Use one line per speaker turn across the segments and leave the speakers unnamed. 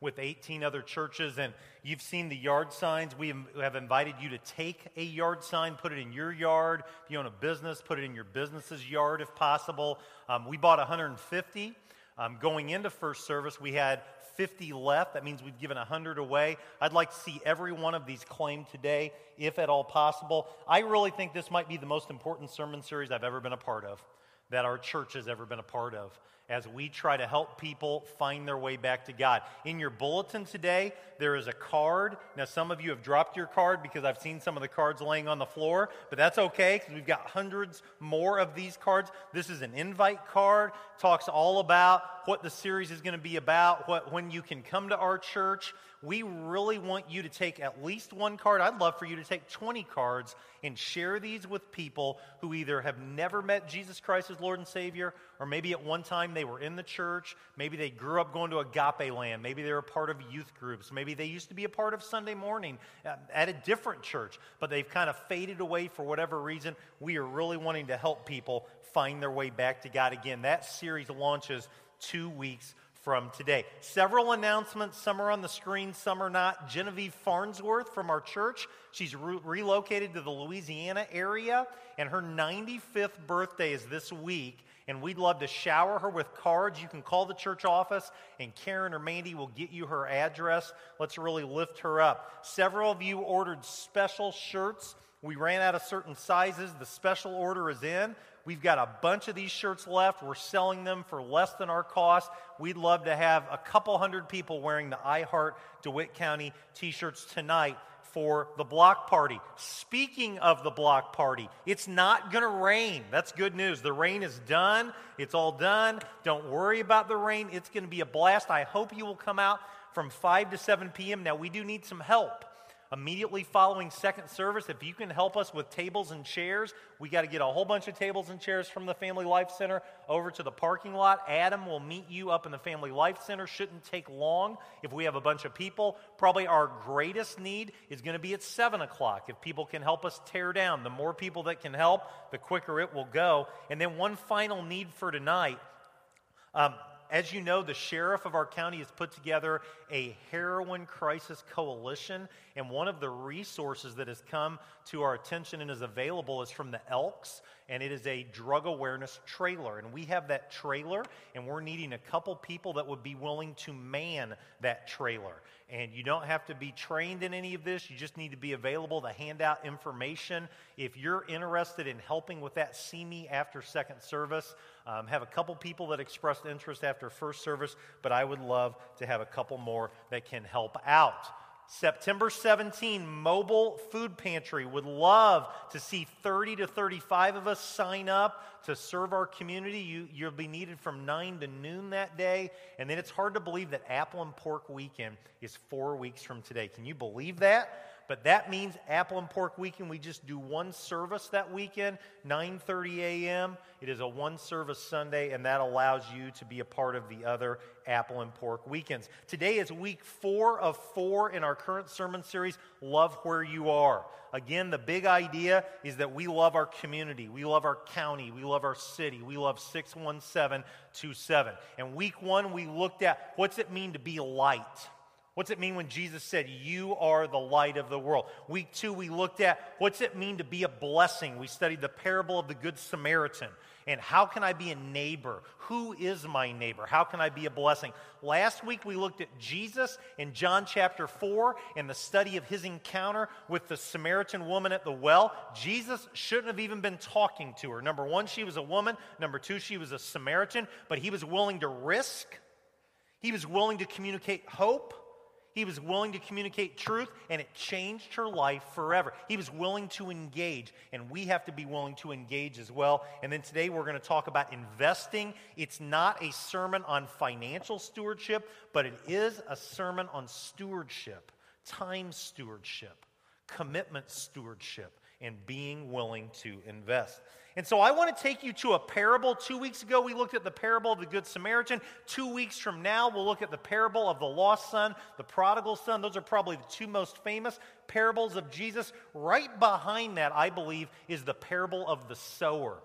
with 18 other churches, and you've seen the yard signs. We have invited you to take a yard sign, put it in your yard. If you own a business, put it in your business's yard if possible. Um, we bought 150. Um, going into first service, we had 50 left. That means we've given 100 away. I'd like to see every one of these claimed today, if at all possible. I really think this might be the most important sermon series I've ever been a part of, that our church has ever been a part of as we try to help people find their way back to God. In your bulletin today, there is a card. Now, some of you have dropped your card because I've seen some of the cards laying on the floor, but that's okay because we've got hundreds more of these cards. This is an invite card, talks all about what the series is going to be about, what, when you can come to our church. We really want you to take at least one card. I'd love for you to take 20 cards and share these with people who either have never met Jesus Christ as Lord and Savior, or maybe at one time they were in the church. Maybe they grew up going to agape land. Maybe they were a part of youth groups. Maybe they used to be a part of Sunday morning at a different church, but they've kind of faded away for whatever reason. We are really wanting to help people find their way back to God again. That series launches two weeks from today. Several announcements, some are on the screen, some are not. Genevieve Farnsworth from our church, she's re- relocated to the Louisiana area, and her 95th birthday is this week. And we'd love to shower her with cards. You can call the church office, and Karen or Mandy will get you her address. Let's really lift her up. Several of you ordered special shirts. We ran out of certain sizes. The special order is in. We've got a bunch of these shirts left. We're selling them for less than our cost. We'd love to have a couple hundred people wearing the I Heart DeWitt County t shirts tonight for the block party. Speaking of the block party, it's not going to rain. That's good news. The rain is done. It's all done. Don't worry about the rain. It's going to be a blast. I hope you will come out from 5 to 7 p.m. Now, we do need some help immediately following second service, if you can help us with tables and chairs, we got to get a whole bunch of tables and chairs from the Family Life Center over to the parking lot. Adam will meet you up in the Family Life Center. Shouldn't take long if we have a bunch of people. Probably our greatest need is going to be at 7 o'clock. If people can help us tear down, the more people that can help, the quicker it will go. And then one final need for tonight. Um, as you know, the sheriff of our county has put together a heroin crisis coalition, and one of the resources that has come to our attention and is available is from the Elks, and it is a drug awareness trailer. And we have that trailer, and we're needing a couple people that would be willing to man that trailer. And you don't have to be trained in any of this. You just need to be available to hand out information. If you're interested in helping with that, see me after second service. Um, have a couple people that expressed interest after first service, but I would love to have a couple more that can help out. September 17, mobile food pantry. Would love to see 30 to 35 of us sign up to serve our community. You, you'll be needed from 9 to noon that day. And then it's hard to believe that Apple and Pork Weekend is four weeks from today. Can you believe that? But that means apple and pork weekend we just do one service that weekend 9.30 a.m it is a one service sunday and that allows you to be a part of the other apple and pork weekends. Today is week four of four in our current sermon series love where you are. Again the big idea is that we love our community. We love our county. We love our city. We love 61727 and week one we looked at what's it mean to be light What's it mean when Jesus said, You are the light of the world? Week two, we looked at what's it mean to be a blessing. We studied the parable of the Good Samaritan. And how can I be a neighbor? Who is my neighbor? How can I be a blessing? Last week, we looked at Jesus in John chapter 4 and the study of his encounter with the Samaritan woman at the well. Jesus shouldn't have even been talking to her. Number one, she was a woman. Number two, she was a Samaritan, but he was willing to risk, he was willing to communicate hope. He was willing to communicate truth, and it changed her life forever. He was willing to engage, and we have to be willing to engage as well. And then today we're going to talk about investing. It's not a sermon on financial stewardship, but it is a sermon on stewardship, time stewardship, commitment stewardship, and being willing to invest. And so I want to take you to a parable. Two weeks ago, we looked at the parable of the Good Samaritan. Two weeks from now, we'll look at the parable of the lost son, the prodigal son. Those are probably the two most famous parables of Jesus. Right behind that, I believe, is the parable of the sower.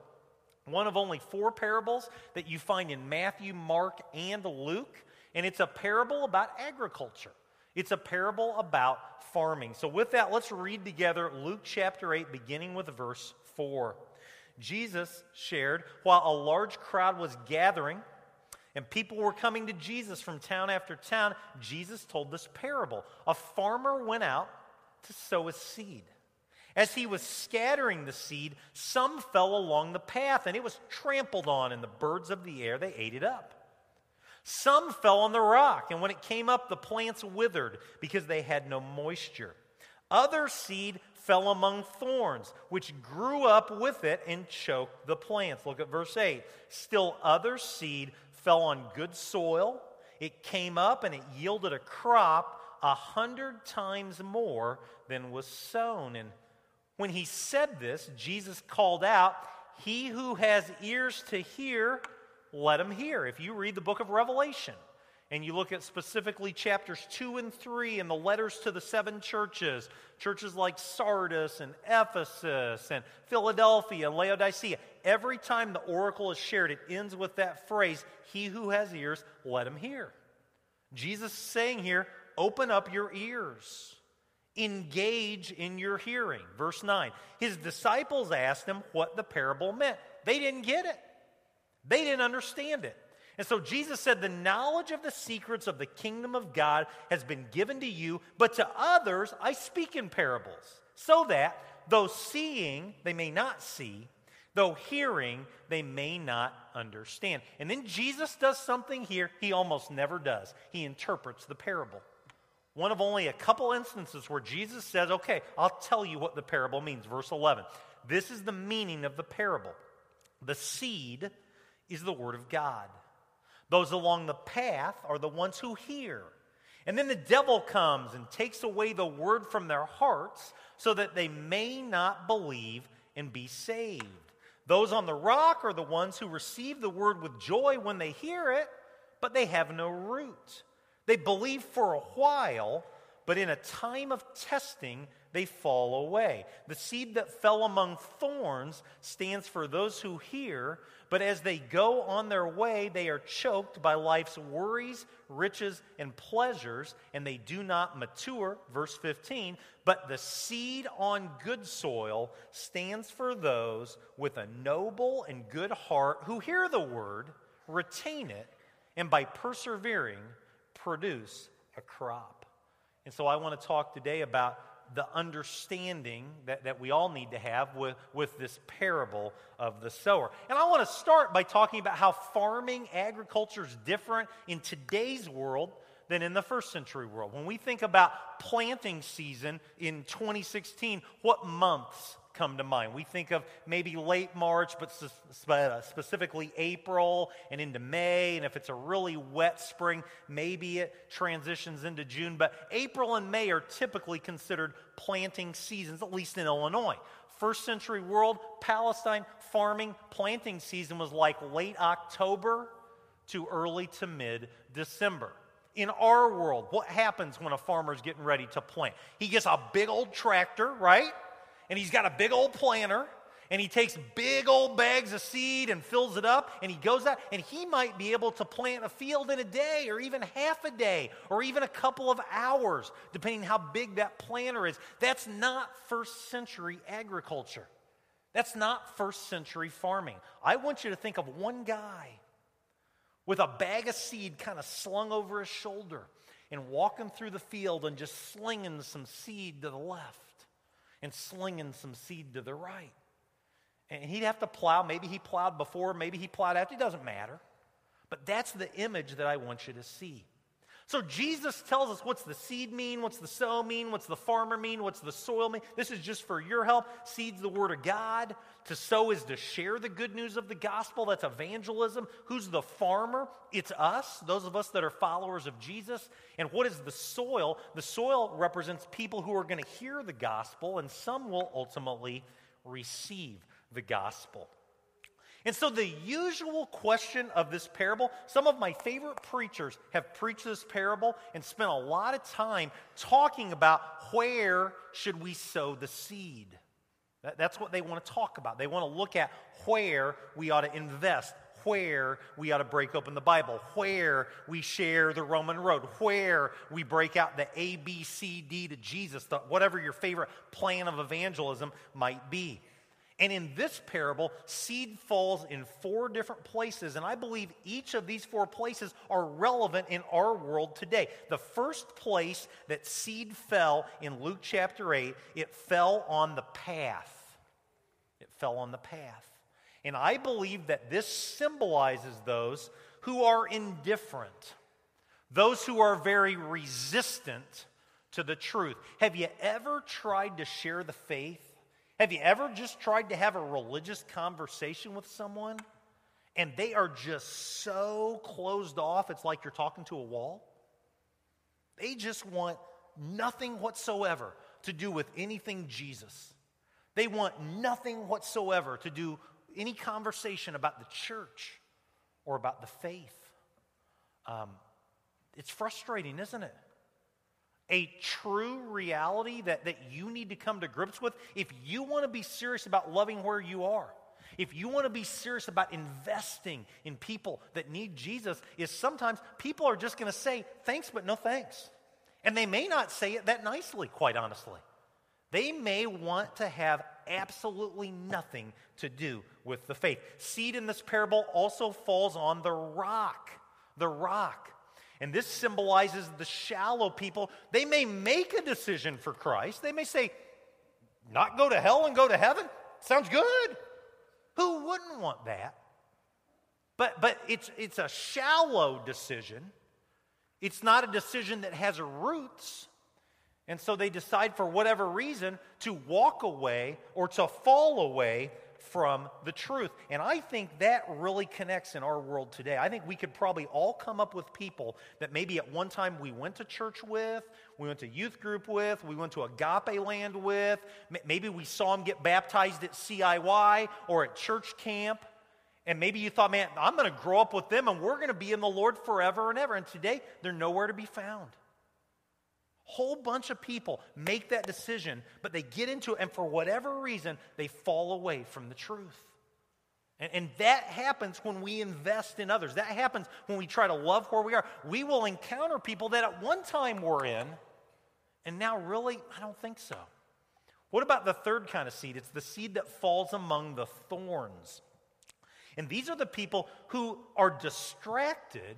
One of only four parables that you find in Matthew, Mark, and Luke. And it's a parable about agriculture, it's a parable about farming. So, with that, let's read together Luke chapter 8, beginning with verse 4. Jesus shared while a large crowd was gathering and people were coming to Jesus from town after town. Jesus told this parable. A farmer went out to sow a seed. As he was scattering the seed, some fell along the path and it was trampled on, and the birds of the air they ate it up. Some fell on the rock, and when it came up, the plants withered because they had no moisture. Other seed fell among thorns, which grew up with it and choked the plants. Look at verse 8. Still, other seed fell on good soil. It came up and it yielded a crop a hundred times more than was sown. And when he said this, Jesus called out, He who has ears to hear, let him hear. If you read the book of Revelation, and you look at specifically chapters 2 and 3 and the letters to the seven churches, churches like Sardis and Ephesus and Philadelphia and Laodicea, every time the oracle is shared, it ends with that phrase, He who has ears, let him hear. Jesus is saying here, open up your ears. Engage in your hearing. Verse 9. His disciples asked him what the parable meant. They didn't get it, they didn't understand it. And so Jesus said, The knowledge of the secrets of the kingdom of God has been given to you, but to others I speak in parables, so that though seeing, they may not see, though hearing, they may not understand. And then Jesus does something here he almost never does he interprets the parable. One of only a couple instances where Jesus says, Okay, I'll tell you what the parable means. Verse 11. This is the meaning of the parable. The seed is the word of God. Those along the path are the ones who hear. And then the devil comes and takes away the word from their hearts so that they may not believe and be saved. Those on the rock are the ones who receive the word with joy when they hear it, but they have no root. They believe for a while, but in a time of testing, they fall away. The seed that fell among thorns stands for those who hear, but as they go on their way, they are choked by life's worries, riches, and pleasures, and they do not mature. Verse 15. But the seed on good soil stands for those with a noble and good heart who hear the word, retain it, and by persevering, produce a crop. And so I want to talk today about the understanding that, that we all need to have with, with this parable of the sower. And I want to start by talking about how farming, agriculture is different in today's world than in the first century world. When we think about planting season in 2016, what months come to mind. We think of maybe late March, but uh, specifically April and into May. And if it's a really wet spring, maybe it transitions into June. But April and May are typically considered planting seasons, at least in Illinois. First century world, Palestine farming planting season was like late October to early to mid December. In our world, what happens when a farmer's getting ready to plant? He gets a big old tractor, right? And he's got a big old planter and he takes big old bags of seed and fills it up and he goes out and he might be able to plant a field in a day or even half a day or even a couple of hours depending how big that planter is. That's not first century agriculture. That's not first century farming. I want you to think of one guy with a bag of seed kind of slung over his shoulder and walking through the field and just slinging some seed to the left and slinging some seed to the right. And he'd have to plow. Maybe he plowed before, maybe he plowed after. It doesn't matter. But that's the image that I want you to see. So Jesus tells us what's the seed mean, what's the sow mean, what's the farmer mean, what's the soil mean. This is just for your help. Seed's the word of God. To sow is to share the good news of the gospel. That's evangelism. Who's the farmer? It's us, those of us that are followers of Jesus. And what is the soil? The soil represents people who are going to hear the gospel, and some will ultimately receive the gospel. And so, the usual question of this parable, some of my favorite preachers have preached this parable and spent a lot of time talking about where should we sow the seed. That's what they want to talk about. They want to look at where we ought to invest, where we ought to break open the Bible, where we share the Roman road, where we break out the A, B, C, D to Jesus, the, whatever your favorite plan of evangelism might be. And in this parable, seed falls in four different places, and I believe each of these four places are relevant in our world today. The first place that seed fell in Luke chapter 8, it fell on the path. It fell on the path. And I believe that this symbolizes those who are indifferent, those who are very resistant to the truth. Have you ever tried to share the faith have you ever just tried to have a religious conversation with someone and they are just so closed off, it's like you're talking to a wall? They just want nothing whatsoever to do with anything Jesus. They want nothing whatsoever to do any conversation about the church or about the faith. Um, it's frustrating, isn't it? A true reality that, that you need to come to grips with, if you want to be serious about loving where you are, if you want to be serious about investing in people that need Jesus, is sometimes people are just going to say thanks, but no thanks. And they may not say it that nicely, quite honestly. They may want to have absolutely nothing to do with the faith. Seed in this parable also falls on the rock. The rock. And this symbolizes the shallow people. They may make a decision for Christ. They may say, not go to hell and go to heaven. Sounds good. Who wouldn't want that? But, but it's, it's a shallow decision. It's not a decision that has roots. And so they decide, for whatever reason, to walk away or to fall away from the truth. And I think that really connects in our world today. I think we could probably all come up with people that maybe at one time we went to church with, we went to youth group with, we went to agape land with, maybe we saw them get baptized at CIY or at church camp. And maybe you thought, man, I'm going to grow up with them and we're going to be in the Lord forever and ever. And today, they're nowhere to be found whole bunch of people make that decision, but they get into it, and for whatever reason, they fall away from the truth. And, and, that happens when we invest in others. That happens when we try to love where we are. We will encounter people that at one time were in, and now really, I don't think so. What about the third kind of seed? It's the seed that falls among the thorns. And these are the people who are distracted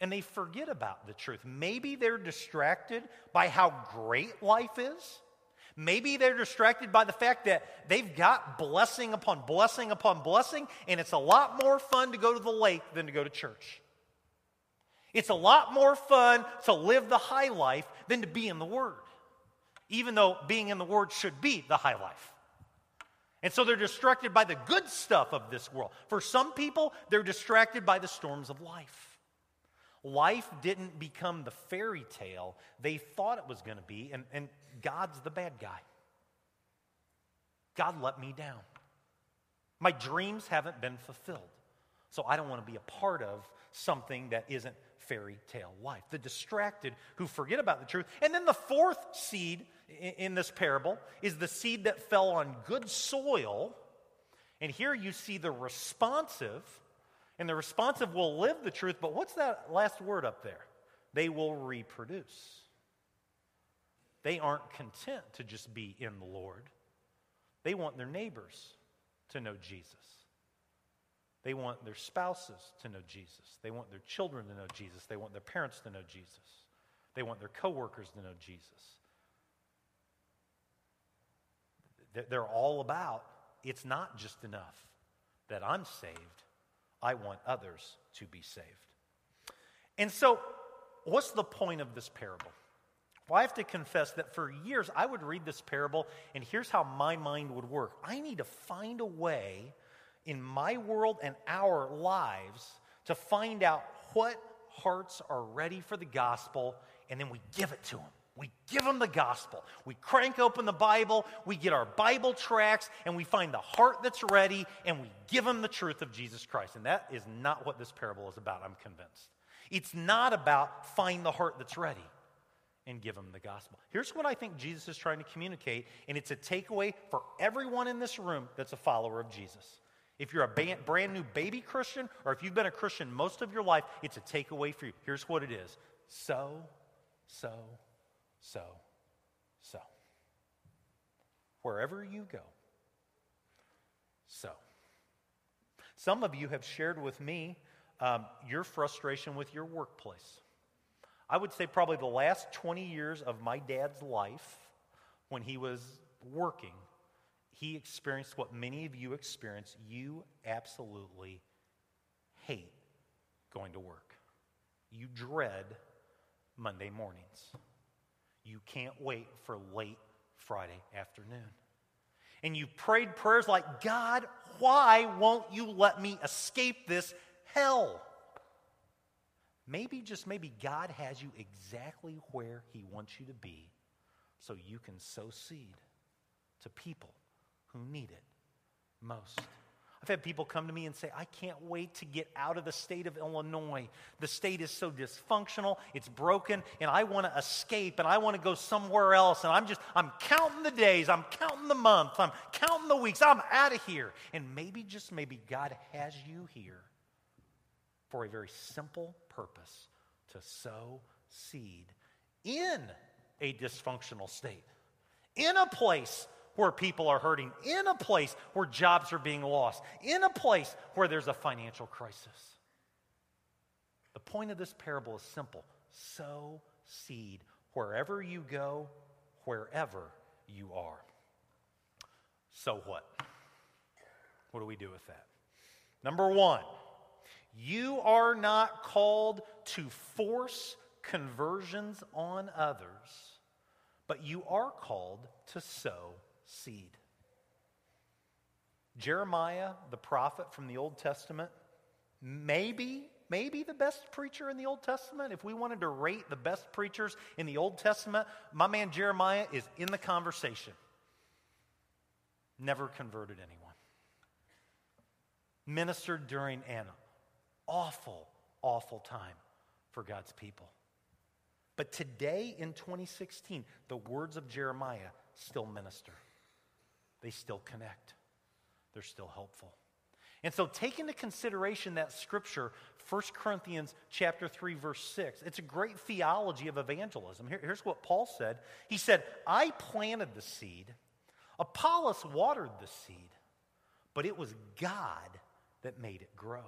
and they forget about the truth. Maybe they're distracted by how great life is. Maybe they're distracted by the fact that they've got blessing upon blessing upon blessing, and it's a lot more fun to go to the lake than to go to church. It's a lot more fun to live the high life than to be in the Word, even though being in the Word should be the high life. And so they're distracted by the good stuff of this world. For some people, they're distracted by the storms of life. Life didn't become the fairy tale they thought it was going to be, and, and God's the bad guy. God let me down. My dreams haven't been fulfilled. So I don't want to be a part of something that isn't fairy tale life. The distracted who forget about the truth. And then the fourth seed in this parable is the seed that fell on good soil. And here you see the responsive and the responsive will live the truth, but what's that last word up there? They will reproduce. They aren't content to just be in the Lord. They want their neighbors to know Jesus. They want their spouses to know Jesus. They want their children to know Jesus. They want their parents to know Jesus. They want their coworkers to know Jesus. They're all about it's not just enough that I'm saved, I want others to be saved. And so, what's the point of this parable? Well, I have to confess that for years I would read this parable, and here's how my mind would work I need to find a way in my world and our lives to find out what hearts are ready for the gospel, and then we give it to them. We give them the gospel. We crank open the Bible, we get our Bible tracts, and we find the heart that's ready, and we give them the truth of Jesus Christ. And that is not what this parable is about, I'm convinced. It's not about find the heart that's ready and give them the gospel. Here's what I think Jesus is trying to communicate, and it's a takeaway for everyone in this room that's a follower of Jesus. If you're a brand new baby Christian, or if you've been a Christian most of your life, it's a takeaway for you. Here's what it is so, so, so, so. Wherever you go, so. Some of you have shared with me um, your frustration with your workplace. I would say probably the last 20 years of my dad's life, when he was working, he experienced what many of you experience. You absolutely hate going to work. You dread Monday mornings. You can't wait for late Friday afternoon. And you prayed prayers like, God, why won't you let me escape this hell? Maybe, just maybe, God has you exactly where He wants you to be so you can sow seed to people who need it most. I've had people come to me and say, I can't wait to get out of the state of Illinois. The state is so dysfunctional, it's broken, and I want to escape and I want to go somewhere else. And I'm just, I'm counting the days, I'm counting the months, I'm counting the weeks, I'm out of here. And maybe, just maybe, God has you here for a very simple purpose to sow seed in a dysfunctional state, in a place where people are hurting, in a place where jobs are being lost, in a place where there's a financial crisis. The point of this parable is simple sow seed wherever you go, wherever you are. So what? What do we do with that? Number one, you are not called to force conversions on others, but you are called to sow seed. Jeremiah, the prophet from the Old Testament, maybe, maybe the best preacher in the Old Testament. If we wanted to rate the best preachers in the Old Testament, my man Jeremiah is in the conversation. Never converted anyone. Ministered during an awful, awful time for God's people. But today in 2016, the words of Jeremiah still minister they still connect. They're still helpful. And so take into consideration that scripture, 1 Corinthians chapter 3 verse 6. It's a great theology of evangelism. Here, here's what Paul said. He said, "I planted the seed, Apollos watered the seed, but it was God that made it grow."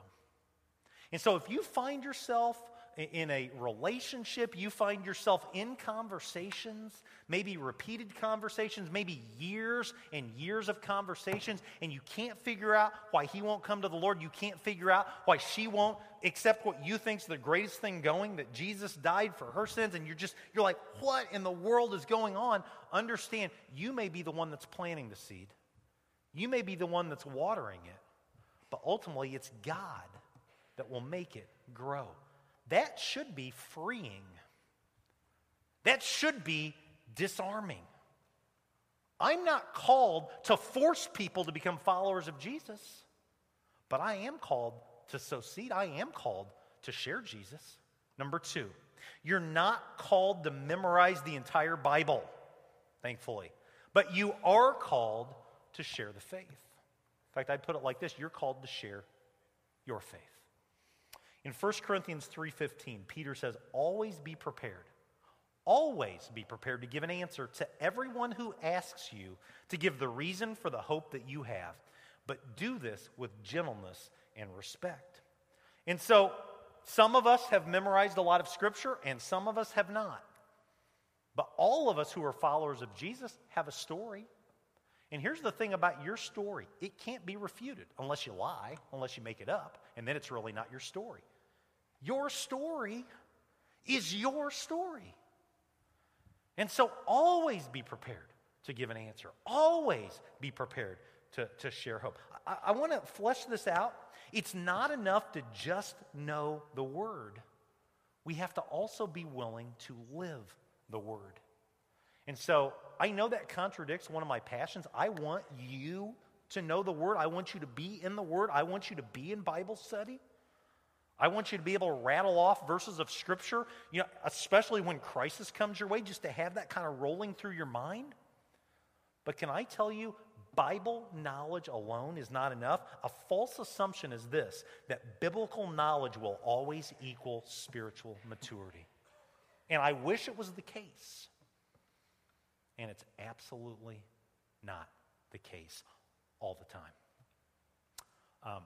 And so if you find yourself in a relationship, you find yourself in conversations, maybe repeated conversations, maybe years and years of conversations, and you can't figure out why he won't come to the Lord. You can't figure out why she won't accept what you think's the greatest thing going, that Jesus died for her sins, and you're just, you're like, what in the world is going on? Understand, you may be the one that's planting the seed. You may be the one that's watering it, but ultimately it's God that will make it grow. That should be freeing. That should be disarming. I'm not called to force people to become followers of Jesus, but I am called to sow seed. I am called to share Jesus. Number two, you're not called to memorize the entire Bible, thankfully, but you are called to share the faith. In fact, I'd put it like this you're called to share your faith. In 1 Corinthians 3:15, Peter says, "Always be prepared. Always be prepared to give an answer to everyone who asks you to give the reason for the hope that you have, but do this with gentleness and respect." And so, some of us have memorized a lot of scripture and some of us have not. But all of us who are followers of Jesus have a story. And here's the thing about your story it can't be refuted unless you lie, unless you make it up, and then it's really not your story. Your story is your story. And so always be prepared to give an answer. Always be prepared to, to share hope. I, I want to flesh this out. It's not enough to just know the word, we have to also be willing to live the word. And so I know that contradicts one of my passions. I want you to know the word, I want you to be in the word, I want you to be in Bible study. I want you to be able to rattle off verses of Scripture, you know, especially when crisis comes your way, just to have that kind of rolling through your mind. But can I tell you, Bible knowledge alone is not enough, a false assumption is this that biblical knowledge will always equal spiritual maturity. And I wish it was the case. And it's absolutely not the case all the time. Um,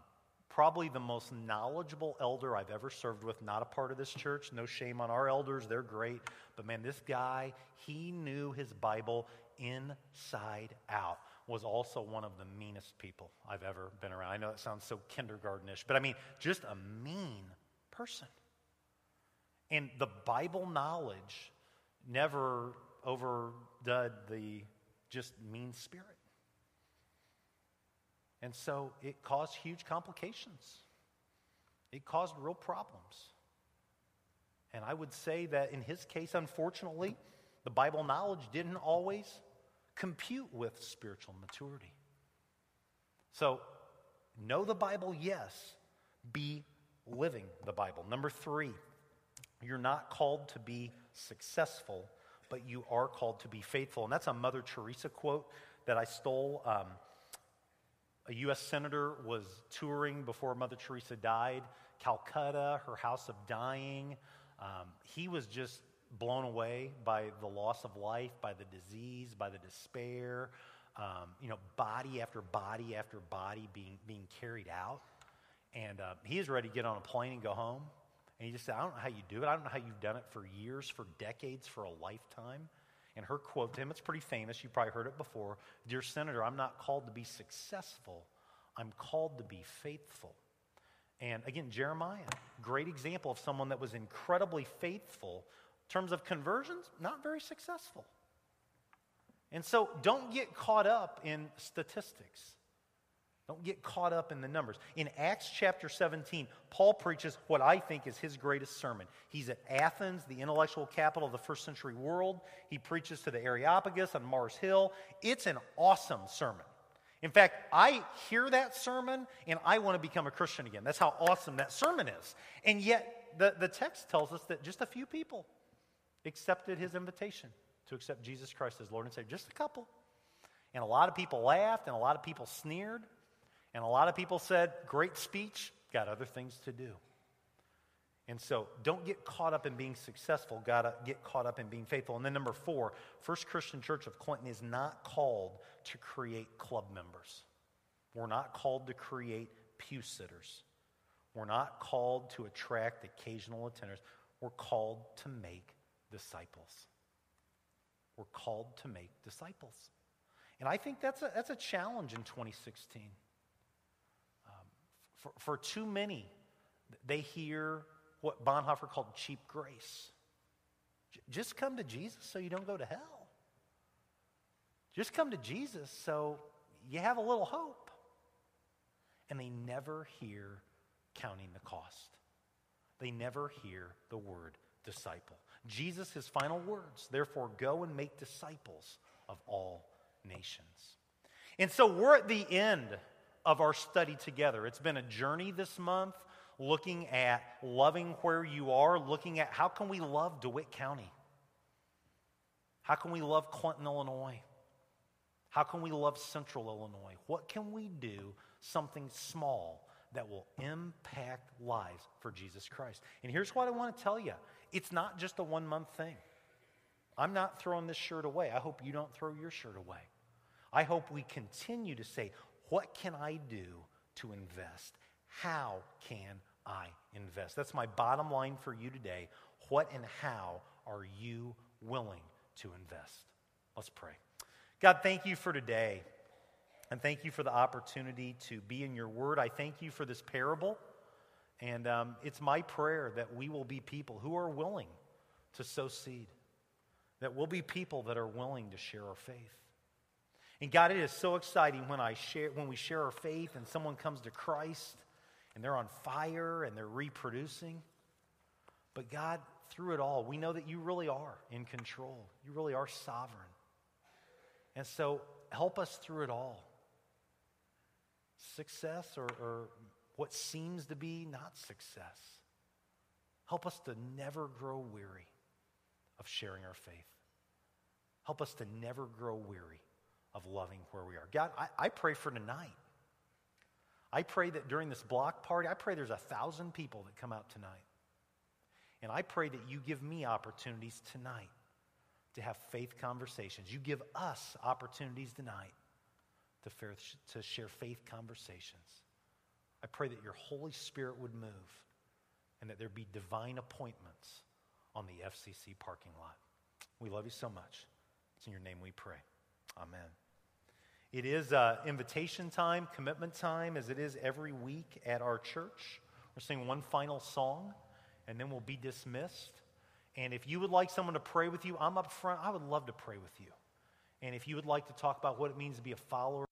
probably the most knowledgeable elder I've ever served with, not a part of this church. No shame on our elders, they're great. But man, this guy, he knew his Bible inside out. Was also one of the meanest people I've ever been around. I know that sounds so kindergartenish, but I mean, just a mean person. And the Bible knowledge never overdid the just mean spirit. And so it caused huge complications. It caused real problems. And I would say that in his case, unfortunately, the Bible knowledge didn't always compute with spiritual maturity. So, know the Bible, yes. Be living the Bible. Number three, you're not called to be successful, but you are called to be faithful. And that's a Mother Teresa quote that I stole. Um, a U.S. senator was touring before Mother Teresa died, Calcutta, her house of dying. Um, he was just blown away by the loss of life, by the disease, by the despair. Um, you know, body after body after body being, being carried out. And uh, he is ready to get on a plane and go home. And he just said, I don't know how you do it. I don't know how you've done it for years, for decades, for a lifetime. And her quote to him, it's pretty famous. You probably heard it before Dear Senator, I'm not called to be successful, I'm called to be faithful. And again, Jeremiah, great example of someone that was incredibly faithful. In terms of conversions, not very successful. And so don't get caught up in statistics. Don't get caught up in the numbers. In Acts chapter 17, Paul preaches what I think is his greatest sermon. He's at Athens, the intellectual capital of the first century world. He preaches to the Areopagus on Mars Hill. It's an awesome sermon. In fact, I hear that sermon and I want to become a Christian again. That's how awesome that sermon is. And yet, the, the text tells us that just a few people accepted his invitation to accept Jesus Christ as Lord and Savior. Just a couple. And a lot of people laughed and a lot of people sneered. And a lot of people said, Great speech, got other things to do. And so don't get caught up in being successful, got to get caught up in being faithful. And then number four, First Christian Church of Clinton is not called to create club members. We're not called to create pew sitters. We're not called to attract occasional attenders. We're called to make disciples. We're called to make disciples. And I think that's a, that's a challenge in 2016. For, for too many, they hear what Bonhoeffer called cheap grace. Just come to Jesus so you don't go to hell. Just come to Jesus so you have a little hope. And they never hear counting the cost. They never hear the word disciple. Jesus, his final words, therefore, go and make disciples of all nations. And so we're at the end of our study together. It's been a journey this month looking at loving where you are, looking at how can we love DeWitt County? How can we love Clinton, Illinois? How can we love Central Illinois? What can we do something small that will impact lives for Jesus Christ? And here's what I want to tell you it's not just a one month thing. I'm not throwing this shirt away. I hope you don't throw your shirt away. I hope we continue to say, what can I do to invest? How can I invest? That's my bottom line for you today. What and how are you willing to invest? Let's pray. God, thank you for today. And thank you for the opportunity to be in your word. I thank you for this parable. And um, it's my prayer that we will be people who are willing to sow seed, that we'll be people that are willing to share our faith. And God, it is so exciting when I share when we share our faith and someone comes to Christ and they're on fire and they're reproducing. But God, through it all, we know that you really are in control. You really are sovereign. And so help us through it all. Success or, or what seems to be not success. Help us to never grow weary of sharing our faith. Help us to never grow weary of loving where we are. God, I, I pray for tonight. I pray that during this block party, I pray there's a thousand people that come out tonight. And I pray that you give me opportunities tonight to have faith conversations. You give us opportunities tonight to, fair, to share faith conversations. I pray that your Holy Spirit would move and that there be divine appointments on the FCC parking lot. We love you so much. It's in your name we pray. Amen. It is uh, invitation time, commitment time, as it is every week at our church. We're singing one final song, and then we'll be dismissed. And if you would like someone to pray with you, I'm up front. I would love to pray with you. And if you would like to talk about what it means to be a follower,